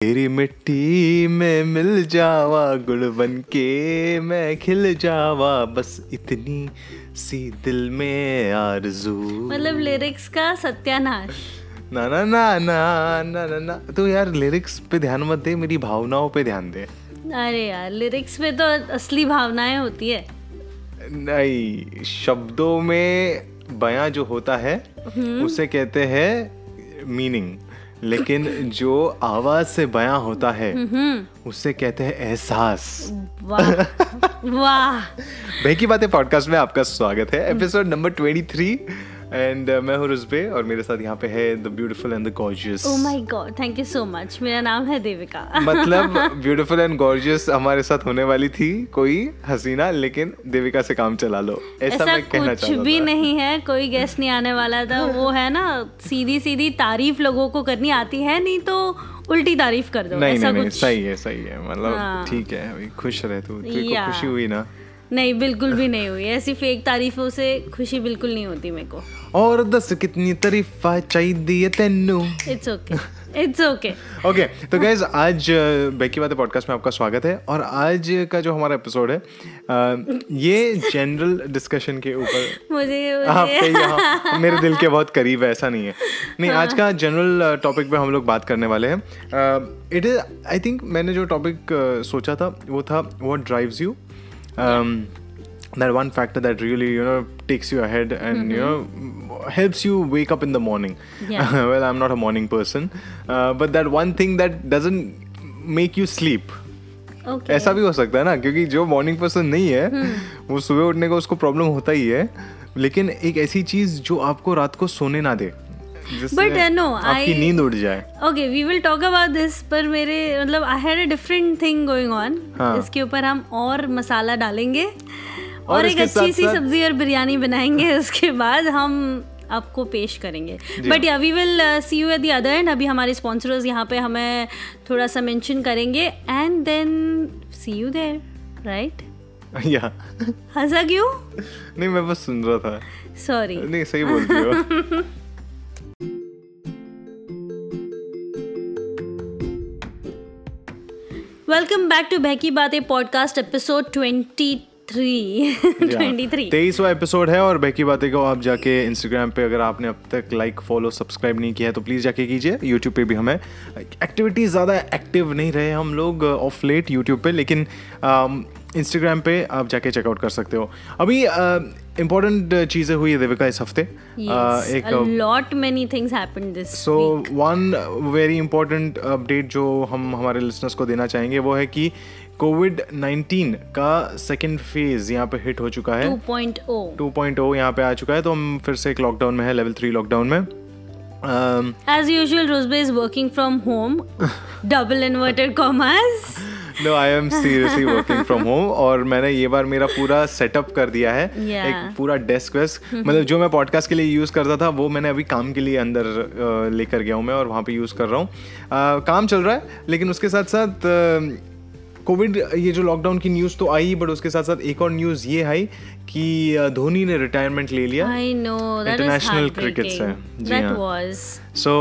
तेरी मिट्टी में मिल जावा गुड़ बन के मैं खिल जावा बस इतनी सी दिल में आरज़ू। मतलब लिरिक्स का सत्यानाश। ना ना ना ना ना ना ना। तो यार लिरिक्स पे ध्यान मत दे मेरी भावनाओं पे ध्यान दे। अरे यार लिरिक्स में तो असली भावनाएँ होती है। नहीं शब्दों में बयां जो होता है उसे कहते हैं मीनिंग लेकिन जो आवाज़ से बयां होता है उसे कहते हैं एहसास। वाह वाह। बातें पॉडकास्ट में आपका स्वागत है। एपिसोड नंबर 23 एंड मैं हूँ रुजबे और मेरे साथ यहाँ पे है the beautiful and the gorgeous oh my God thank you so much मेरा नाम है देविका। मतलब ब्यूटीफुल एंड गॉर्जियस हमारे साथ होने वाली थी कोई हसीना लेकिन देविका से काम चला लो। ऐसा, ऐसा मैं कहना कुछ भी नहीं है कोई गेस्ट नहीं आने वाला था। वो है ना सीधी सीधी तारीफ़ लोगों को करनी आती है नहीं तो उल्टी तारीफ़ कर दो। नहीं ऐसा नहीं कुछ नहीं सही है सही है। मतलब हाँ। ठीक है अभी खुश रह तू। खुशी हुई ना? नहीं बिल्कुल भी नहीं हुई। ऐसी फेक तारीफों से खुशी बिल्कुल नहीं होती मेरे को। और दस कितनी तारीफा चाहिए तेनू। It's okay it's okay okay तो गैस आज बैकी बातें पॉडकास्ट में आपका स्वागत है और आज का जो हमारा एपिसोड है अ, ये जनरल डिस्कशन के ऊपर। मुझे आपके मुझे यहाँ मेरे दिल के बहुत करीब है ऐसा नहीं है। नहीं आज का जनरल टॉपिक पे हम लोग बात करने वाले हैं। इट इज़ आई थिंक मैंने जो टॉपिक सोचा था वो था what drives you that one factor that really you know takes you ahead and you know helps you wake up in the morning. Yeah. well i'm not a morning person. Uh, but that one thing that doesn't make you sleep. Okay ऐसा भी हो सकता है ना क्योंकि जो morning person नहीं है वो सुबह उठने का उसको प्रॉब्लम होता ही है। लेकिन एक ऐसी चीज़ जो आपको रात को सोने ना दे uh, no, आपकी I- नींद उड़ जाए। Okay we will talk about this पर मेरे मतलब I had a different thing going on. इसके ऊपर हम और मसाला डालेंगे। और, एक अच्छी सी सब्ज़ी और बिरयानी बनाएँगे उसके बाद हम आपको पेश करेंगे। But yeah we will see you at the other end अभी हमारे स्पॉन्सर्स यहाँ पे हमें थोड़ा सा मेंशन करेंगे and then see you there right yeah Hansa क्यों? नहीं मैं बस सुन रहा था। सॉरी नहीं सही बोलती हो। Welcome back to Bahki Baatein podcast episode twenty तेईसवा episode है और बैकी बातें को आप जाके इंस्टाग्राम पे अगर आपने अब तक लाइक फॉलो सब्सक्राइब नहीं किया है तो प्लीज़ जाके कीजिए। यूट्यूब पे भी हमें एक्टिविटीज़ ज़्यादा एक्टिव नहीं रहे हम लोग ऑफ़ लेट यूट्यूब पे लेकिन इंस्टाग्राम पे आप जाके चेकआउट कर सकते हो। अभी इम्पोर्टेंट चीज़ें हुई है देविका इस हफ़्ते। Yes, a lot many things happened this so one very important update जो हम हमारे लिसनर्स को देना चाहेंगे वो है कि कोविड 19 का सेकेंड फ़ेज़ यहाँ पे हिट हो चुका है 2.0 2.0 यहाँ पे आ चुका है तो हम फिर से एक लॉकडाउन में है लेवल थ्री लॉकडाउन में As usual, Rosbe is working from home. Double inverted commas. No I am seriously working from home और मैंने ये बार मेरा पूरा सेटअप कर दिया है Yeah. एक पूरा डेस्क वेस्क मतलब जो मैं पॉडकास्ट के लिए यूज़ करता था वो मैंने अभी काम के लिए अंदर लेकर गया हूँ मैं और वहाँ पे यूज़ कर रहा हूँ काम चल रहा है लेकिन उसके साथ साथ कोविड ये जो लॉकडाउन की न्यूज़ तो आई बट उसके साथ साथ एक और न्यूज़ ये आई कि धोनी ने रिटायरमेंट ले लिया was cricket से, जी हाँ। सो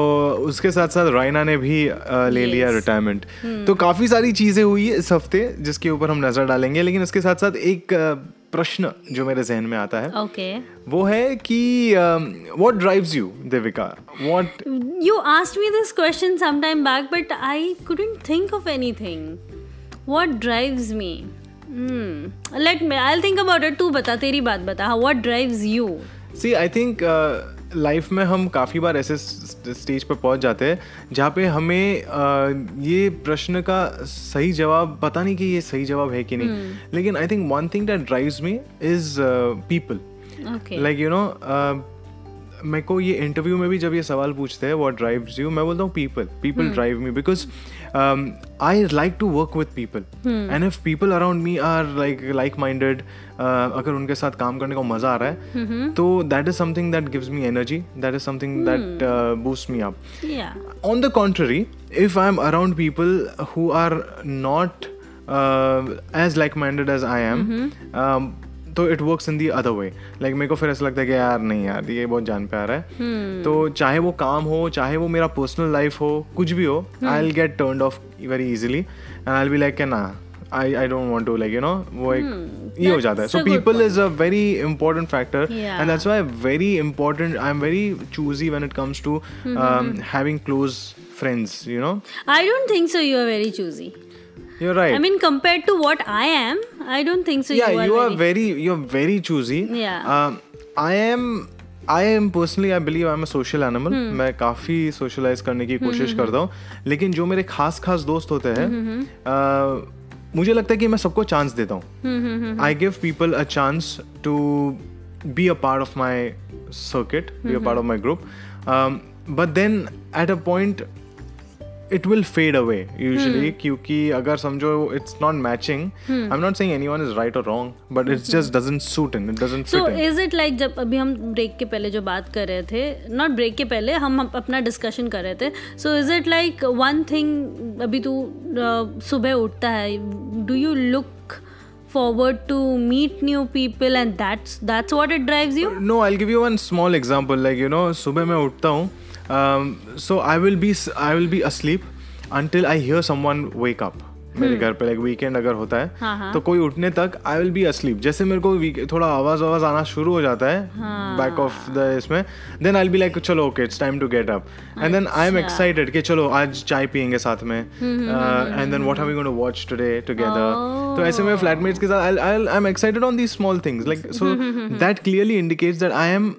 उसके साथ साथ रायना ने भी ले लिया Yes. रिटायरमेंट तो काफ़ी सारी चीज़ें हुई है इस हफ़्ते जिसके ऊपर हम नज़र डालेंगे लेकिन उसके साथ साथ एक प्रश्न जो मेरे जहन में आता है Okay. वो है कि what drives you Devika what You asked me this question some time back, but I couldn't think of anything. What drives me? Hmm. Let me. I'll think about it. तू बता तेरी बात बता. What drives you? See I think life में हम काफ़ी बार ऐसे stage पर पहुँच जाते हैं जहाँ पे हमें अ, ये प्रश्न का सही जवाब पता नहीं कि ये सही जवाब है कि नहीं लेकिन I think one thing that drives me is people like you know मेरे को ये इंटरव्यू में भी जब ये सवाल पूछते हैं व्हाट ड्राइव्स यू मैं बोलता हूँ people people drive me because I like to work with people and if people around me are like like minded अगर उनके साथ काम करने को मज़ा आ रहा है तो that is something that gives me energy that is something that boost me up Yeah. on the contrary if i'm around people who are not uh, as like-minded as i am um, तो it works in the other way like मेरे को फिर ऐसा लगता है कि यार नहीं यार ये बहुत जान पे आ रहा है हम्म। तो चाहे वो काम हो चाहे वो मेरा पर्सनल लाइफ हो कुछ भी हो। I will get turn off very easily and I be like ना I I don't want to like you know वो एक ये हो जाता है Hmm. So people is a very important factor Yeah. And that's why very important I am very choosy when it comes to Hmm, having close friends you know I don't think so. You are very choosy. you're right I mean, compared to what I am, I don't think so. yeah you are, you are very, very you're very choosy. Yeah. um, i am I am personally I believe I am social animal मैं काफ़ी socialize करने की कोशिश करता हूँ। लेकिन जो मेरे खास खास दोस्त होते हैं uh, मुझे लगता है कि मैं सबको चांस देता हूँ। I give people a chance to be a part of my circuit be a part of my group but then at a point it will fade away usually क्योंकि अगर समझो it's not matching I'm not saying anyone is right or wrong but it just doesn't suit in it doesn't So fit in is it like जब अभी हम break के पहले जो बात कर रहे थे नॉट ब्रेक के पहले हम अप- अपना डिस्कशन कर रहे थे so is it like one thing अभी तू अ, सुबह उठता है do you look forward to meet new people and that's that's what it drives you no I'll give you one small example like you know सुबह मैं उठता हूँ um, so I will be I will be asleep until I hear someone wake up मेरे घर पे like weekend अगर होता Hmm. हाँ, है हाँ. तो कोई उठने तक आई विल बी अस्लीप जैसे मेरे को थोड़ा आवाज़ आवाज़ आना शुरू हो जाता है। बैक ऑफ़ द इसमें देन आई बी लाइक चलो okay it's time to get up and then I am. Excited कि चलो आज चाय पियेंगे साथ में and then what are we going to watch today together तो ऐसे में फ्लैटमेट्स के साथ I I am excited on these small things like so that clearly indicates that I am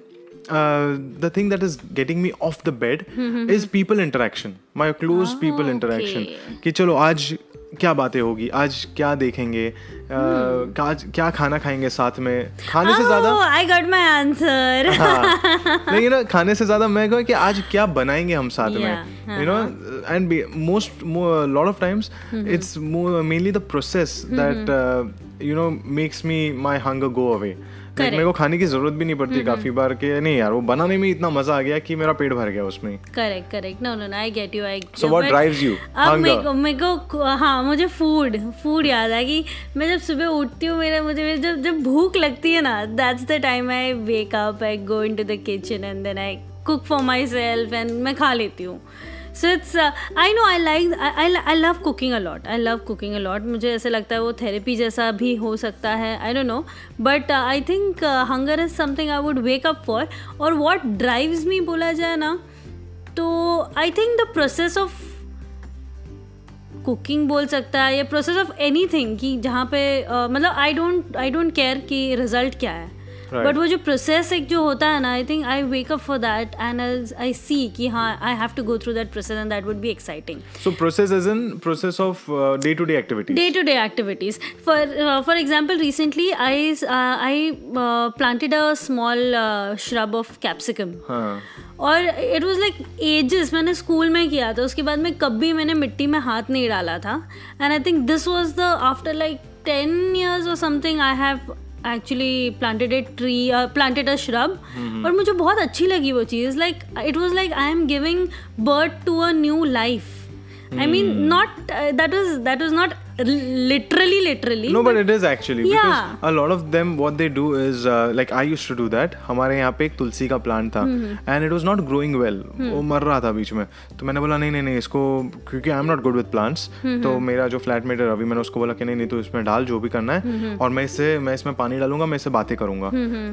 uh, the thing that is getting me off the bed is people interaction my close people interaction. okay. कि चलो आज क्या बातें होगी? आज क्या देखेंगे? Uh, आज क्या खाना खाएँगे साथ में? खाने oh, से ज़्यादा oh i got my answer. हाँ। लेकिन ना खाने से ज़्यादा मैं कहूँ कि आज क्या बनाएँगे हम साथ Yeah, में you know and most lot of times it's mainly the process that you know makes me my hunger go away Correct. मेरे को खाने की ज़रूरत भी नहीं पड़ती काफ़ी बार कि नहीं यार वो बनाने में इतना मज़ा आ गया कि मेरा पेट भर गया उसमें। Correct correct no no no I get you I So what drives you? अब मेरे को मेरे को हाँ मुझे फ़ूड फ़ूड याद है कि मैं जब सुबह उठती हूँ मेरा मुझे मेरे जब जब भूख लगती है ना that's the time I wake up I go into the kitchen and then I cook for myself and मैं खा लेती हूँ। So it's I know I like I love cooking a lot I love cooking a lot मुझे ऐसे लगता है वो therapy जैसा भी हो सकता है. I don't know but I think hunger is something I would wake up for और वॉट ड्राइव्स मी बोला जाए ना तो I think the process of cooking बोल सकता है या प्रोसेस ऑफ़ एनी थिंग कि जहाँ पे अ, मतलब I don't I don't care कि रिज़ल्ट क्या है. बट वो जो प्रोसेस एक जो होता है ना I think I wake up for that and I see कि हाँ I have to go through that process and that would be exciting process of uh, day-to-day activities. day to day activities. For uh, for example recently i uh, i uh, planted a small uh, shrub of capsicum. हाँ. और it was like ages मैंने school में किया था उसके बाद में कभी मैंने मिट्टी में हाथ नहीं डाला था. And I think this was the after like ten years और something I have actually planted a tree planted a shrub और मुझे बहुत अच्छी लगी वो चीज़. Like it was like I am giving birth to a new life I mean not that is that is not literally literally No, but it is actually Yeah. because a lot of them what they do is uh, like I used to do that. हमारे यहाँ पे एक तुलसी का plant था and it was not growing well. वो मर रहा था बीच में। तो मैंने बोला नहीं नहीं नहीं इसको क्योंकि I am not good with plants तो मेरा जो फ्लैटमेट है रवि मैंने उसको बोला कि नहीं नहीं तो इसमें डाल जो भी करना है और मैं इससे मैं इसमें पानी डालूँगा मैं इससे बातें करूँगा।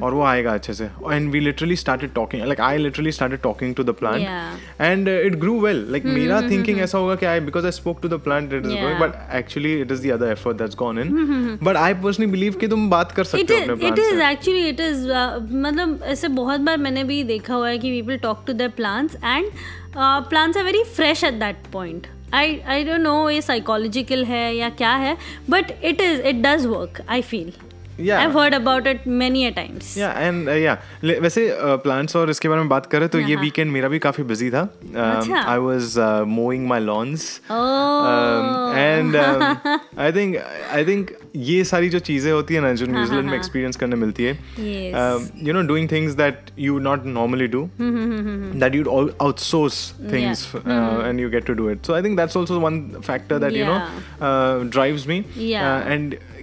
और वो आएगा अच्छे से। And we literally started talking like I literally started talking to the plant and it grew well like मेरा थिंकिंग ऐसा होगा कि I because I spoke to the plant it is Yeah. But actually it is the other effort that's gone in but I personally believe कि तुम बात कर सकते हो अपने प्लांट से। एक्चुअली इट इज़ मतलब ऐसे बहुत बार मैंने भी देखा हुआ है कि people talk to their plants and plants are very fresh at that point I I don't know ये साइकोलॉजिकल है या क्या है but it is it does work I feel I yeah heard about it many a times yeah and yeah वैसे plants और इसके बारे में बात करें तो ये वीकेंड मेरा भी काफ़ी बिज़ी था। I was mowing my lawns Oh. And I think I think ये सारी जो चीज़ें होती है ना जो न्यूजीलैंड में हाँ। एक्सपीरियंस करने मिलती है. You know doing things that you not normally do that you'd all outsource things uh, and you get to do it. So i think that's also one factor that you know uh,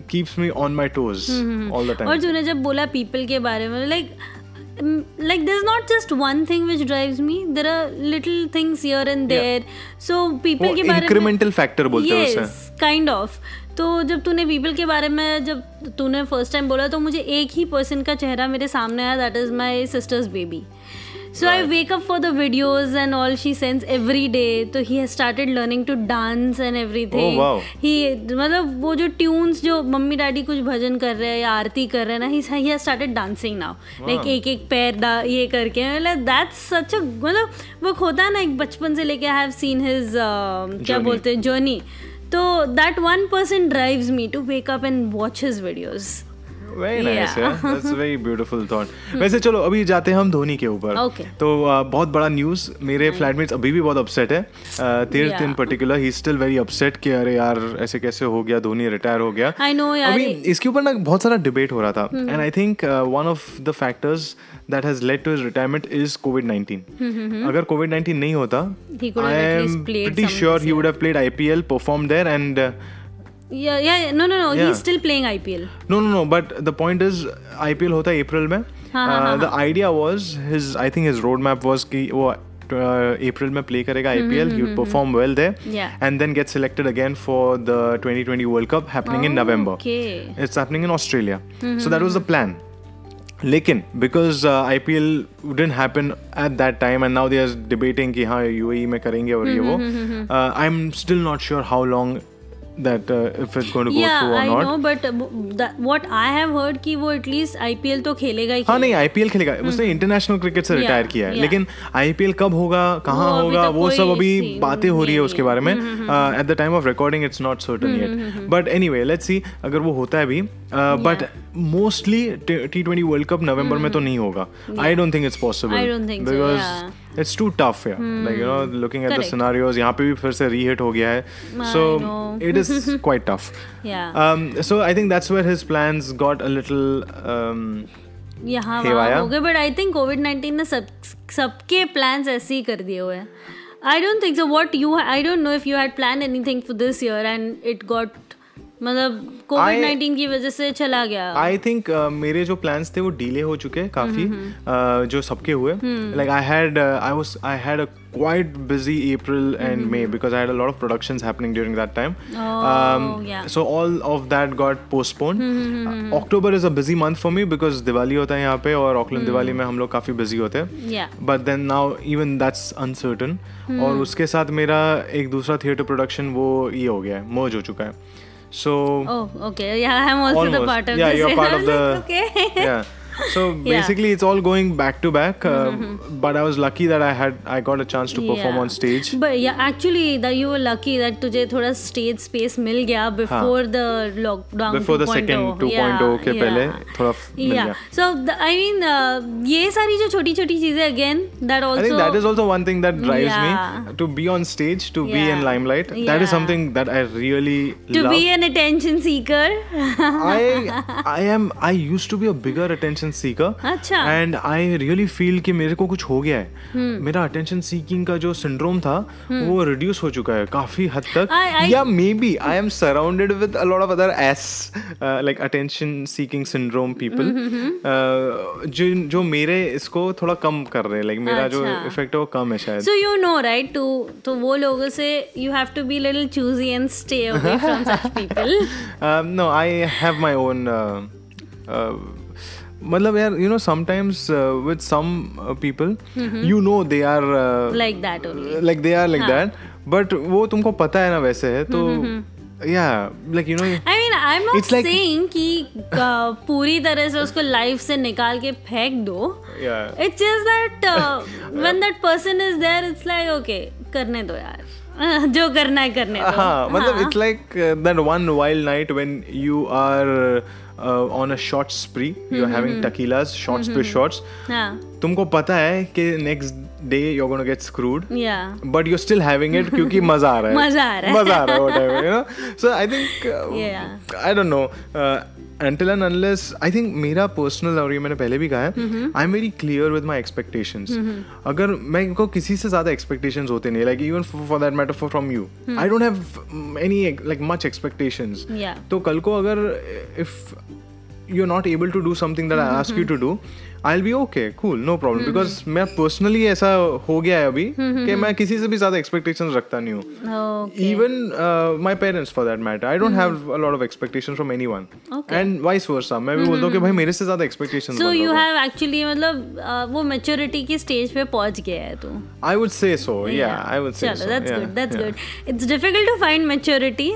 keeps me on my toes all the time और तूने जब बोला people के बारे में like like there is not just one thing which drive me there are little things yeah and there so people के बारे में इंक्रीमेंटल फैक्टर बोलते हैं उसे। काइंड ऑफ़ तो जब तूने पीपल के बारे में जब तूने फ़र्स्ट टाइम बोला तो मुझे एक ही पर्सन का चेहरा मेरे सामने आया that is my sister's baby so I wake up for the videos and all she sends every day तो he has started learning to dance and everything Oh, wow. He मतलब वो जो ट्यून्स जो मम्मी डैडी कुछ भजन कर रहे हैं या आरती कर रहे हैं ना he has started dancing now like एक एक पैर दा ये करके। मतलब दैट्स सच अ मतलब वो होता है ना एक बचपन से लेके आई हैव सीन हिज क्या Journey. बोलते हैं जर्नी तो that one person drives me to wake up and watch his videos very nice Yeah. That's very beautiful thought वैसे चलो अभी जाते हैं हम धोनी के ऊपर। Okay. तो uh, बहुत बड़ा न्यूज़ मेरे फ्लैटमेट्स अभी भी बहुत अपसेट है। तीर्थ in particular he still very upset कि अरे यार ऐसे कैसे हो गया धोनी रिटायर हो गया। आई नो यार। अभी इसके ऊपर ना बहुत सारा डिबेट हो रहा था। And I think one of the factors that has led to his retirement is COVID 19 अगर कोविड 19 नहीं होता I am pretty sure he would have played IPL perform there and yeah yeah April में. I think his road प्ले करेगा IPL perform well there and then get selected again for the 2020 world cup happening in November okay it's happening in Australia so that was the plan लेकिन because I P L didn't happen at that time and now they are debating कि हाँ यू में करेंगे और ये वो. I am still not sure how long that if it's going to go yeah through और I not know but what I have heard कि वो एटलीस्ट आईपीएल तो खेलेगा ही हाँ नहीं आईपीएल खेलेगा। उसने इंटरनेशनल क्रिकेट से रिटायर किया है। yeah. लेकिन आईपीएल कब होगा कहाँ होगा वो सब अभी बातें हो रही है उसके बारे में। At the time of recording it's not certain yet but anyway let's see अगर वो होता है अभी but mostly T twenty world cup नवंबर में तो नहीं होगा. I don't think it's possible I don't think so, yeah. It's too tough like you know looking at the. Scenarios यहाँ पे भी फिर से रीहिट हो गया है. So it is quite tough Um, so I think that's where his plans got a little um, यहाँ? वहाँ हो गए but I think COVID nineteen ने सब सबके प्लान्स ऐसे ही कर दिए हुए हैं. I don't think so what you I don't know if you had plan anything for this year and it got मतलब कोविड नाइन्टीन की वजह से चला गया। आई थिंक uh, मेरे जो प्लान्स थे वो डिले हो चुके काफ़ी uh, जो सबके हुए। Like I had I was I had a quite busy April and May because I had a lot of productions happening during that time. Um, Oh, yeah. So all of that got postponed. Uh, October is a busy month for me because Diwali होता है यहाँ पे और Auckland Diwali में हम लोग काफ़ी busy होते हैं. But then now even that's uncertain और उसके साथ मेरा एक दूसरा थिएटर प्रोडक्शन वो ये हो गया है मर्ज हो चुका है। सो Oh, okay. Yeah, I'm also the Almost. part of Yeah, this. you're part of the- okay. yeah so basically it's all going back to back uh, but i was lucky that i had i got a chance to perform Yeah. on stage But yeah, actually, that you were lucky that तुझे थोड़ा stage space मिल गया before the lockdown before the 2.0. second 2.0 Yeah, के yeah. पहले थोड़ा मिल Yeah. गया So the, I mean, uh, ये सारी जो छोटी छोटी चीजें again that also. I think that is also one thing that drives Yeah. me to be on stage, to be Yeah. in limelight. That is Yeah. something that I really to love. be an attention seeker. I I am I used to be a bigger attention seeker अच्छा. and I really feel कि मेरे को कुछ हो गया है Hmm. मेरा attention seeking का जो syndrome था वो reduce हो चुका है काफ़ी हद तक या maybe I am surrounded with a lot of other S uh, like attention seeking syndrome people Hmm, uh, जो जो मेरे इसको थोड़ा कम कर रहे हैं like मेरा जो अच्छा. इफ़ेक्ट है वो कम है शायद So you know, right? To तो वो लोगों से you have to be little choosy and stay away from such people. um, no, I have my own. Uh, uh, मतलब यार you know sometimes with some people you know they are like that like they are like that but वो तुमको पता है ना वैसे है तो या like you know I mean I am not saying कि uh, पूरी तरह से उसको लाइफ से निकाल के फेंक दो। It's just that when that person is there it's like okay करने दो यार। जो करना है करने हाँ मतलब it's like that one wild night when you are on a short spree you are having tequilas shots पे शॉर्ट्स तुमको पता है कि next day you are gonna get screwed but you still having it क्योंकि मज़ा आ रहा है। मज़ा आ रहा है। मज़ा आ रहा है you know so I think I don't know uh, until and unless I think मेरा personal और ये मैंने पहले भी कहा है Mm-hmm. I'm very clear with my expectations अगर मैं को किसी से ज़्यादा expectations होते नहीं like even for, for that matter for from you Hmm. I don't have mm, any like much expectations yeah तो कल को अगर if you're not able to do something that I ask you to do, I'll be okay, cool, no problem. Because मैं personally ऐसा हो गया है अभी कि मैं किसी से भी ज़्यादा expectations रखता नहीं हूँ. Uh, my parents, for that matter, I don't have a lot of expectations from anyone. Okay. And vice versa. मैं भी बोलता हूँ कि भाई मेरे से ज़्यादा expectations so you. Have actually मतलब uh, वो मेच्योरिटी की स्टेज पे पहुँच गया है तू I would say so. Yeah, I would say चलो so. That's good that's. Good it's difficult to find maturity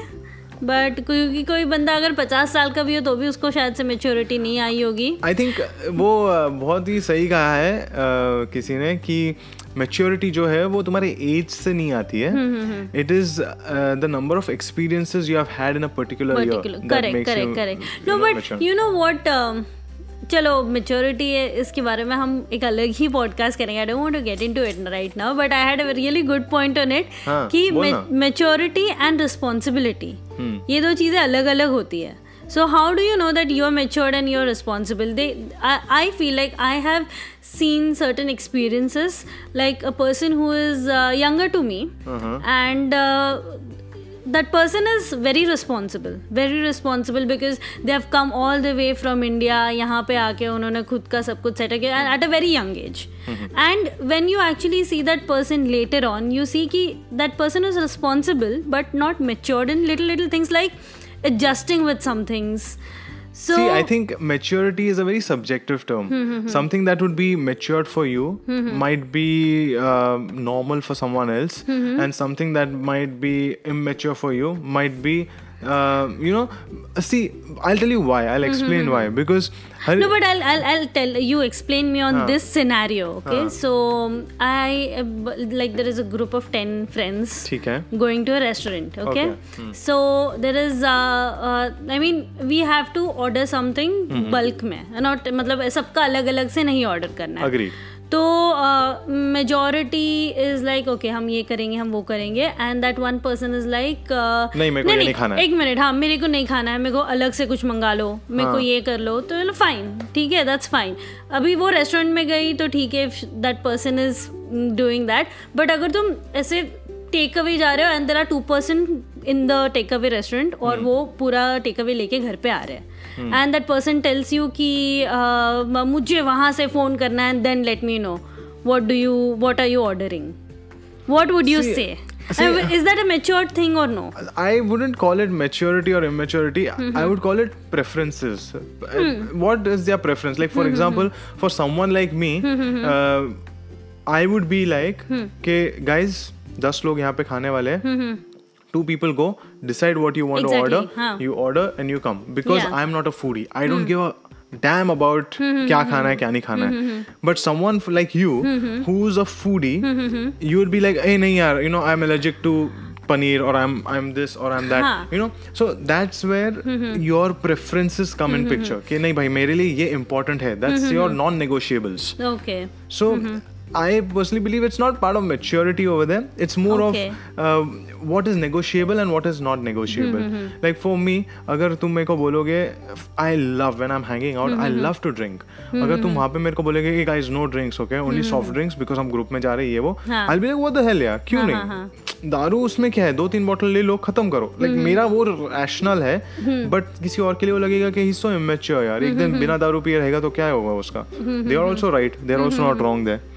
but क्योंकि कोई बंदा अगर पचास साल का भी हो तो भी उसको शायद से मेच्योरिटी नहीं आई होगी। आई थिंक वो uh, बहुत ही सही कहा है uh, किसी ने कि मेच्योरिटी जो है वो तुम्हारे एज से नहीं आती है। It is the number of experiences you have had in a particular year correct correct correct no but you know what चलो मेच्योरिटी है इसके बारे में हम एक अलग ही पॉडकास्ट करेंगे। I don't want to get into it right now but I had a really good point on it कि मेच्योरिटी एंड रिस्पॉन्सिबिलिटी ये दो चीज़ें अलग अलग होती है। So how do you know that you are matured and you are responsible they I feel like I have seen certain experiences like a person who is younger to me and that person is very responsible very responsible because they have come all the way from india यहाँ पे आके उन्होंने खुद का सब कुछ set किया at a very young age and when you actually see that person later on you see कि that person is responsible but not matured in little little things like adjusting with some things so See, I think maturity is a very subjective term. Hmm, hmm, hmm. Something that would be matured for you might be uh, normal for someone else, and something that might be immature for you might be, uh, you know. See, I'll tell you why. I'll explain why. Because her- no but I'll, I'll i'll tell you explain me on this scenario okay so um, i uh, b- like there is a group of 10 friends ठीक है. going to a restaurant okay, Okay. so there is uh, uh, i mean we have to order something bulk में not मतलब सबका अलग अलग से नहीं order करना है Agreed. तो मेजोरिटी इज़ लाइक ओके हम ये करेंगे हम वो करेंगे and that one person is like नहीं, मेरे को ये नहीं खाना है। एक मिनट हाँ मेरे को नहीं खाना है मेरे को अलग से कुछ मंगा लो मेरे को हाँ। ये कर लो तो नो फाइन ठीक है दैट्स फाइन अभी वो रेस्टोरेंट में गई तो ठीक है that person is doing that but अगर तुम ऐसे टेक अवे जा रहे हो and there are two person in the take away restaurant और वो पूरा टेक अवे लेके घर पे आ रहे हैं and that person tells you कि uh, मुझे वहाँ से फ़ोन करना है and then let me know what do you what are you ordering what would you See- say see- Uh, is that a matured thing or no I wouldn't call it maturity or immaturity. Mm-hmm. I would call it preferences. Uh, What is their preference? Like, for mm-hmm. example, for someone like me, mm-hmm. uh, I would be like, okay, guys, 10 लोग यहाँ पे खाने वाले हैं two people go decide what you want Exactly, to order हाँ. you order and you come because Yeah. i'm not a foodie i don't give a damn about क्या खाना है क्या नहीं खाना है but someone f- like you who's a foodie you would be like hey नहीं यार you know i'm allergic to paneer or i'm i'm this or i'm that हाँ. you know so that's where your preferences come in picture कि नहीं भाई मेरे लिए ये important है that's your non negotiables okay so I personally believe it's not part of maturity over there. It's more Okay. of uh, what is negotiable and what is not negotiable. Mm-hmm. Like for me, अगर तुम मेरे को बोलोगे I love when I'm hanging out, mm-hmm. I love to drink. अगर तुम वहाँ पे मेरे को बोलोगे कि guys no drinks, okay, only mm-hmm. soft drinks because हम ग्रुप में जा रहे हैं ये वो. हाँ. I'll be like what the hell यार क्यों हाँ, नहीं? हाँ, दारू उसमें क्या है दो तीन बॉटल ले लो खत्म करो लाइक like, मेरा वो रैशनल है बट किसी और के लिए वो लगेगा कि ही सो इमेच्योर यार एक दिन बिना दारू पिए रहेगा तो क्या होगा उसका they are also right they are also not wrong there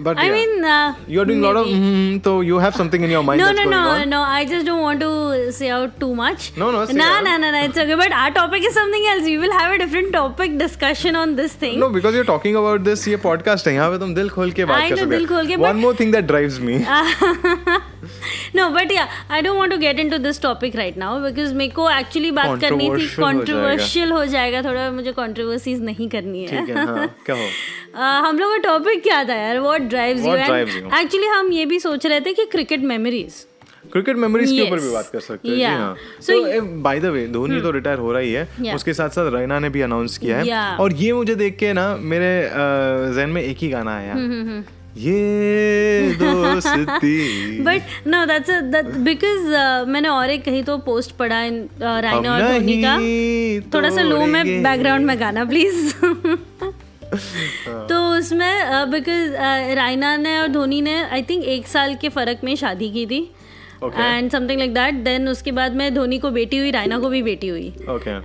but i mean uh, you are doing a lot of mm, so you have something in your mind no no no no i just don't want to say out too much No, no, no, nah, no nah, nah, nah, it's okay but our topic is something else we will have a different topic discussion on this thing no because you're talking about this ये podcast है यहाँ पे तुम दिल खोल के I बात कर know, सकते हो one more thing that drives me no but yeah i don't want to get into this topic right now because मेरे को actually बात करनी थी Controversial हो जाएगा। हो थोड़ा मुझे controversies नहीं करनी है। ठीक है हाँ क्या हो? Uh, हम लोग का टॉपिक क्या था यार? What drives you you? एक्चुअली हम ये भी सोच रहे थे कि क्रिकेट मेमोरीज क्रिकेट मेमोरीज के ऊपर भी बात कर सकते हैं Yeah. हाँ। So तो बाय द वे धोनी तो रिटायर हो रही है। Yeah. उसके साथ साथ रैना ने भी अनाउंस किया है। Yeah. और ये मुझे देख के ना मेरे जहन में एक ही गाना आया। हम्म, ये दोस्ती। But no that's that because uh, मैंने और एक कहीं तो पोस्ट पढ़ा इन राइना और धोनी का। थोड़ा सा लो में बैकग्राउंड में गाना प्लीज़ तो उसमें बिकॉज़ रायना ने और धोनी ने आई थिंक एक साल के फ़र्क में शादी की थी। And something like that then उसके बाद में धोनी को बेटी हुई रायना को भी बेटी हुई। Okay.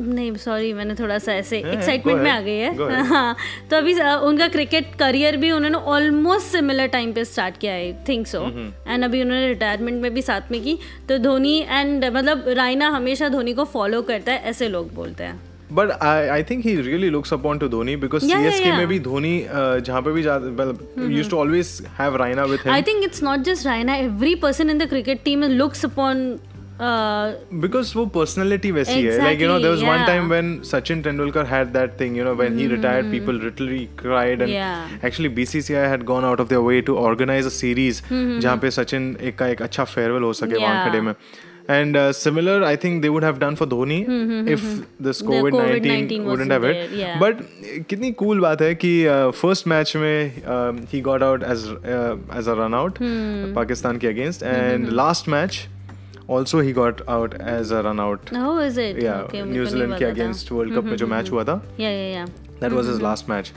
नहीं सॉरी मैंने थोड़ा सा ऐसे एक्साइटमेंट में आ गई है हाँ तो अभी उनका क्रिकेट करियर भी उन्होंने ऑलमोस्ट सिमिलर टाइम पे स्टार्ट किया है थिंक सो. एंड अभी उन्होंने रिटायरमेंट में भी साथ में की तो धोनी एंड मतलब रायना हमेशा धोनी को फॉलो करता है ऐसे लोग बोलते हैं but I I think he really looks upon to Dhoni because CSK yeah. Mm-hmm. में भी धोनी जहाँ पे भी जाता used to always have Raina with I him think it's not just Raina. Every person in the cricket team looks upon. Uh, because वो personality वैसी है like you know there was one Exactly, time yeah. When Sachin Tendulkar had that thing you know when he retired people literally cried and Yeah. Actually BCCI had gone out of their way to organise a series जहाँ पे सचिन एक का एक अच्छा farewell हो सके Mm-hmm, Yeah. Wankhede में and similar I think they would have done for Dhoni if this COVID 19 COVID-19 wouldn't have wasn't it there, yeah. But कितनी कूल बात है कि फ़र्स्ट मैच में ही got out as as a run out Hmm. Pakistan के against and last match also he got out as a run out how is it? yeah Okay, मेरे New Zealand के against World Cup में जो match हुआ था Yeah, yeah, yeah. that was his last match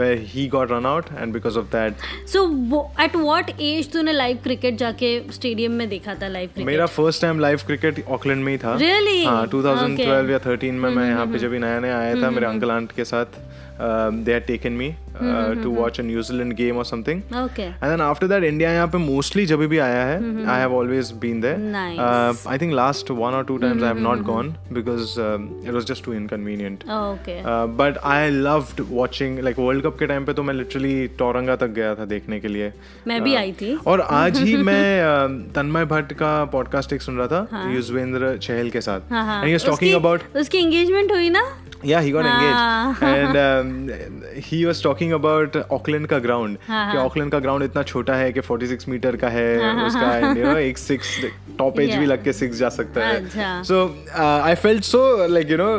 where he got run out and because of that So, at what age तूने live cricket जाके stadium में देखा था लाइव क्रिकेट मेरा first time live cricket Auckland में ही था Really? हाँ 2012 Okay. Mm-hmm, या 13 में मैं यहाँ पे जब भी नया नया आया था मेरे अंकल आंट के साथ they had taken me Mm-hmm, to watch a New Zealand game और something Okay. And then after that India यहाँ पे मोस्टली जब भी आया है I have always been there Mm-hmm. Nice. I think last one और two times I have not gone because it was just too inconvenient Oh, okay. But I loved watching like world cup के time पे तो मैं literally टोरंगा तक गया था देखने के लिए. मैं भी आई थी. और आज ही मैं uh, तन्मय भट्ट का पॉडकास्ट एक सुन रहा था युजवेंद्र चहल के साथ. हाँ हाँ. एंड ही वाज टॉकिंग उसकी- उसकी एंगेजमेंट हुई ना? Yeah he got हाँ. engaged. And um, he was talking about Auckland का ग्राउंड हाँ, कि ऑकलैंड का ग्राउंड इतना छोटा है कि 46 मीटर का है उसका एंड यू नो एक सिक्स टॉप एज भी लग के सिक्स जा सकता है. So I felt so like you know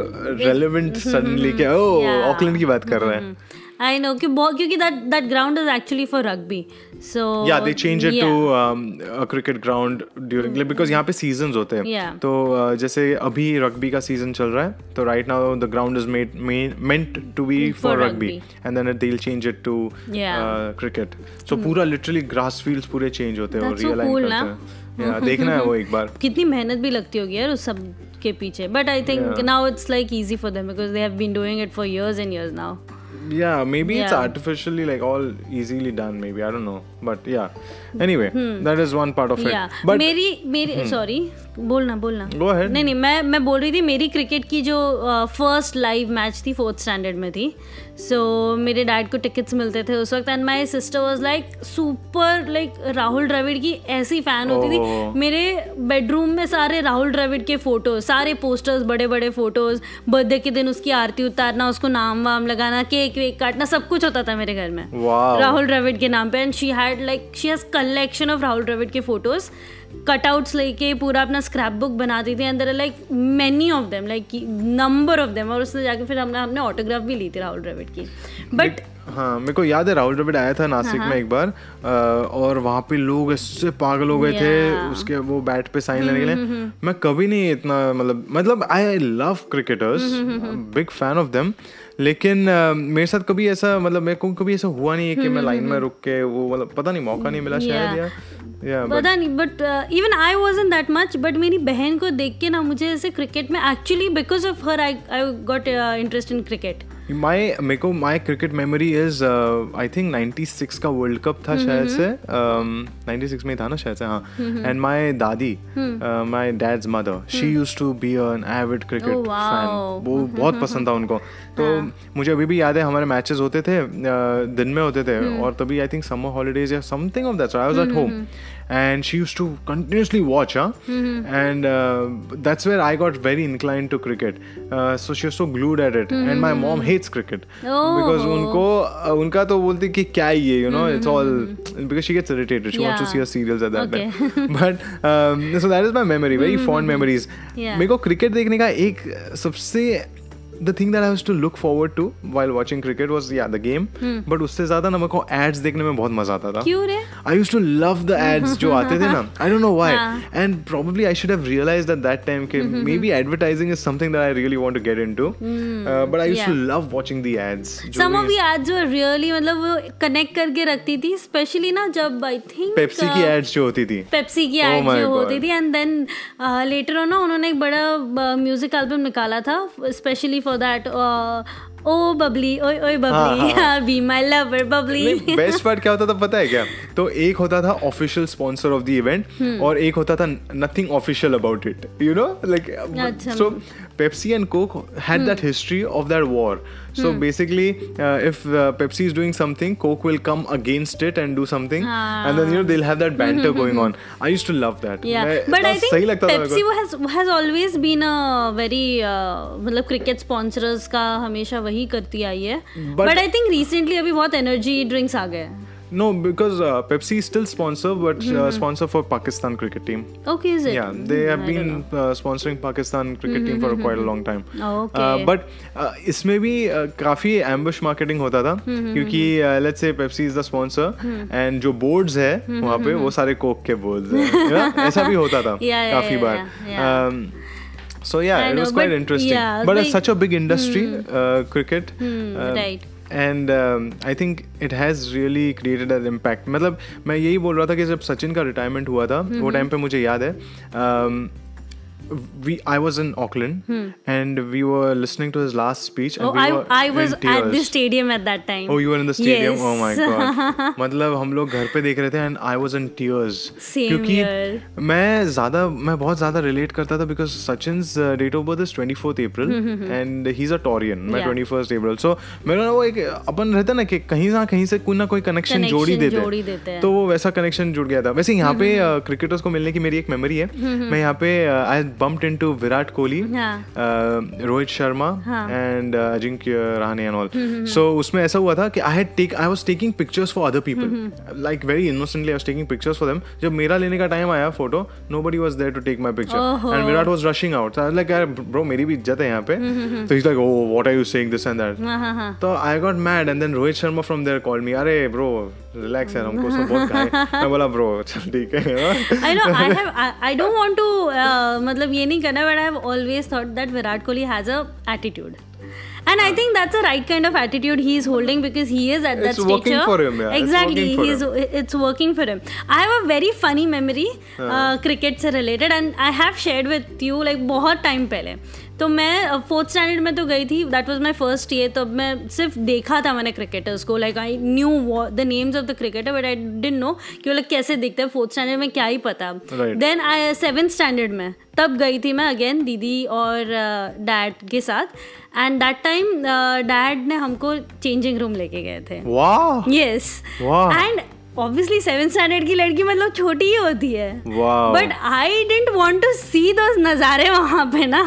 relevant suddenly कि ओ ऑकलैंड की बात कर रहे हैं। कि बहुत क्योंकि that that ground is actually for rugby so yeah they change it yeah. to um, a cricket ground during like, because यहाँ पे seasons होते हैं Yeah. तो uh, जैसे अभी रग्बी का सीज़न चल रहा है तो right now the ground is made, made meant to be for, For rugby. rugby. and then they'll change it to Yeah. Hmm. uh, cricket so पूरा literally grass fields पूरे change होते हैं और That's so realign cool, करते? हैं yeah, देखना है वो एक बार कितनी मेहनत भी लगती होगी यार उस सब के पीछे but I think Yeah. Now it's like easy for them because they have been doing it for years and years now yeah maybe it's Yeah. artificially like all easily done maybe I don't know but yeah. Anyway that is one part of या it but Hmm. मेरी मेरी sorry बोलना बोलना. Go ahead. नहीं नहीं मैं मैं बोल रही थी मेरी क्रिकेट की जो फ़र्स्ट लाइव मैच थी फोर्थ स्टैंडर्ड में थी. सो so, मेरे डैड को टिकट्स मिलते थे उस वक्त and my sister was like super like Rahul Dravid की ऐसी फ़ैन होती थी. मेरे बेडरूम में सारे राहुल द्रविड़ के फ़ोटोज़ सारे पोस्टर्स बड़े बड़े फ़ोटोज़ बर्थडे के दिन उसकी आरती उतारना उसको नाम वाम लगाना केक वेक काटना सब कुछ होता था मेरे घर में. Wow. राहुल द्रविड़ के नाम पे and she had like she has collection of Rahul Dravid के फ़ोटोज़ कटआउट्स लेके पूरा अपना स्क्रैप बुक बनाती थी and like many of them like number of them और उसने जाके फिर हमने हमने ऑटोग्राफ भी ली थी राहुल द्रविड़ की। बट हाँ मेरे को याद है राहुल द्रविड़ आया था नासिक हाँ, में एक बार अ, और वहाँ पे लोग इससे पागल हो गए थे Yeah. हम्म, उसके वो बैट पे साइन लेने के लिए। मैं कभी नहीं इतना मतलब मतलब I love cricketers hmm, big fan of them लेकिन uh, मेरे साथ कभी ऐसा मतलब मेरे को कभी ऐसा हुआ नहीं है कि हम्म, मैं लाइन में रुक के वो मतलब पता नहीं मौका नहीं मिला शायद या या पता नहीं but even I was in that much but मेरी बहन को देख के ना मुझे ऐसे क्रिकेट में actually because of her I I got interest in cricket my मेरे को my cricket memory is I think 96 का वर्ल्ड कप था शायद से। um, 96 में ही था ना शायद से हाँ। एंड माय दादी my dad's mother she used to be an avid cricket fan वो बहुत पसंद था उनको। तो मुझे अभी भी याद है हमारे मैचेस होते थे uh, दिन में होते थे और तभी आई थिंक समर हॉलीडेज या something of that I was at home and she used to continuously watch huh? and uh, that's where i got very inclined to cricket uh, so she was so glued at it and my mom hates cricket because Oh. उनको uh, उनका तो बोलती कि क्या ही है you know it's all because she gets irritated she wants to Yeah. see her serials at that Okay. time but um, so that is my memory very fond memories Yeah. मेरे को cricket देखने का एक सबसे the thing that I have to look forward to while watching cricket was या the game but उससे ज़्यादा ना मेरे को एड्स देखने में बहुत मज़ा आता था। क्यों रे? I used to love the ads जो आते थे ना। I don't know why. हाँ. and probably I should have realized at that time कि maybe advertising is something that I really want to get into. Uh, but I used to yeah. love watching the ads जो some of the ads were really मतलब वो connect करके रखती थी specially ना जब I think Pepsi की ads जो होती थी। पेप्सी की Oh एड my जो होती. थी। एंड देन लेटर ऑन ना उन्होंने एक बड़ा म्यूज़िक एल्बम निकाला था specially for that oh Babli ओए ओए bubbly be my lover bubbly best part क्या होता था पता है क्या? तो एक होता था official sponsor of the event और एक होता था nothing official about it you know like. So Pepsi and Coke had that history of that war. So hmm. basically uh, if uh, pepsi is doing something coke will come against it and do something ah. and then you know they'll have that banter going on i used to love that yeah मैं- but i think pepsi has has always been a very uh, मतलब cricket sponsors का हमेशा वही करती आई है But- but I think recently अभी बहुत एनर्जी ड्रिंक्स आ गए no because uh, pepsi is still sponsor but mm-hmm. uh, sponsor for pakistan cricket team okay is it yeah they have been uh, sponsoring pakistan cricket mm-hmm. team for quite a long time Okay. Uh, but uh, इसमें भी uh, काफ़ी ambush marketing होता था क्योंकि let's say Pepsi is the sponsor and जो boards है वहाँ पे वो सारे कोक के boards हैं? ऐसा भी होता था काफ़ी बार. Um, so yeah I it know, was quite but interesting yeah, but it's such a big industry uh, cricket um, right. And I think it has really created an impact मतलब मैं यही बोल रहा था कि जब सचिन का रिटायरमेंट हुआ था mm-hmm. वो टाइम पे मुझे याद है um, we I was in Auckland hmm. and we were listening to his last speech and Oh, we I were I was at the stadium at that time. Oh, you were in the stadium. Yes. Oh my god. मतलब हम लोग घर पे देख रहे थे and I was in tears. Same क्योंकि here. मैं ज़्यादा मैं बहुत ज़्यादा रिलेट करता था because Sachin's uh, date of birth is 24th April and he's a Taurian. मैं Yeah. 21st April. So मेरा वो एक अपन रहता ना कि कहीं ना कहीं से कोई ना कोई कनेक्शन Connection जोड़ ही देते जोड़ ही देते हैं। तो वो वैसा कनेक्शन जुड़ गया था वैसे यहाँ पे क्रिकेटर्स को मिलने की मेरी एक मेमोरी है मैं यहाँ पे I bumped into Virat Kohli हाँ। uh, रोहित शर्मा हाँ। And Ajinkya Rahane and all so उसमें ऐसा हुआ था कि I had take I was taking pictures for other people like very innocently I was taking pictures for them जब मेरा लेने का टाइम आया photo nobody was there to take my picture ओहो। And Virat was rushing out I like यार bro मेरी भी इज़्ज़त है यहाँ पे. तो ही like oh what are you saying this and that हाँ हाँ तो I got mad and then Rohit Sharma from there called me अरे ब्रो रिलैक्स यार हमको उसमें बहुत गाय मैं बोला ब्रो चल ठीक है I know I have I, I don't want to uh, मतलब ये नहीं करना but I have always thought that Virat Kohli has a attitude. And I think that's the right kind of attitude he is holding because he is at that It's working stature. for him, yeah. It's Exactly, working for he's it's working for him. I have a very funny memory uh, cricket से related and I have shared with you like बहुत time पहले. तो मैं fourth standard में तो गई थी that was my first year तब मैं सिर्फ़ देखा था मैंने क्रिकेटर्स को like I knew the names of the cricketer but I didn't know कि वो लोग कैसे दिखते हैं फोर्थ स्टैंडर्ड में क्या ही पता। देन आई सेवन्थ स्टैंडर्ड में तब गई थी मैं अगेन दीदी और डैड uh, के साथ। एंड दैट टाइम डैड ने हमको चेंजिंग रूम लेके गए थे। Yes Wow. And obviously seventh standard की लड़की मतलब छोटी ही होती है। Wow. But I didn't want to see दो नज़ारे वहाँ पे ना।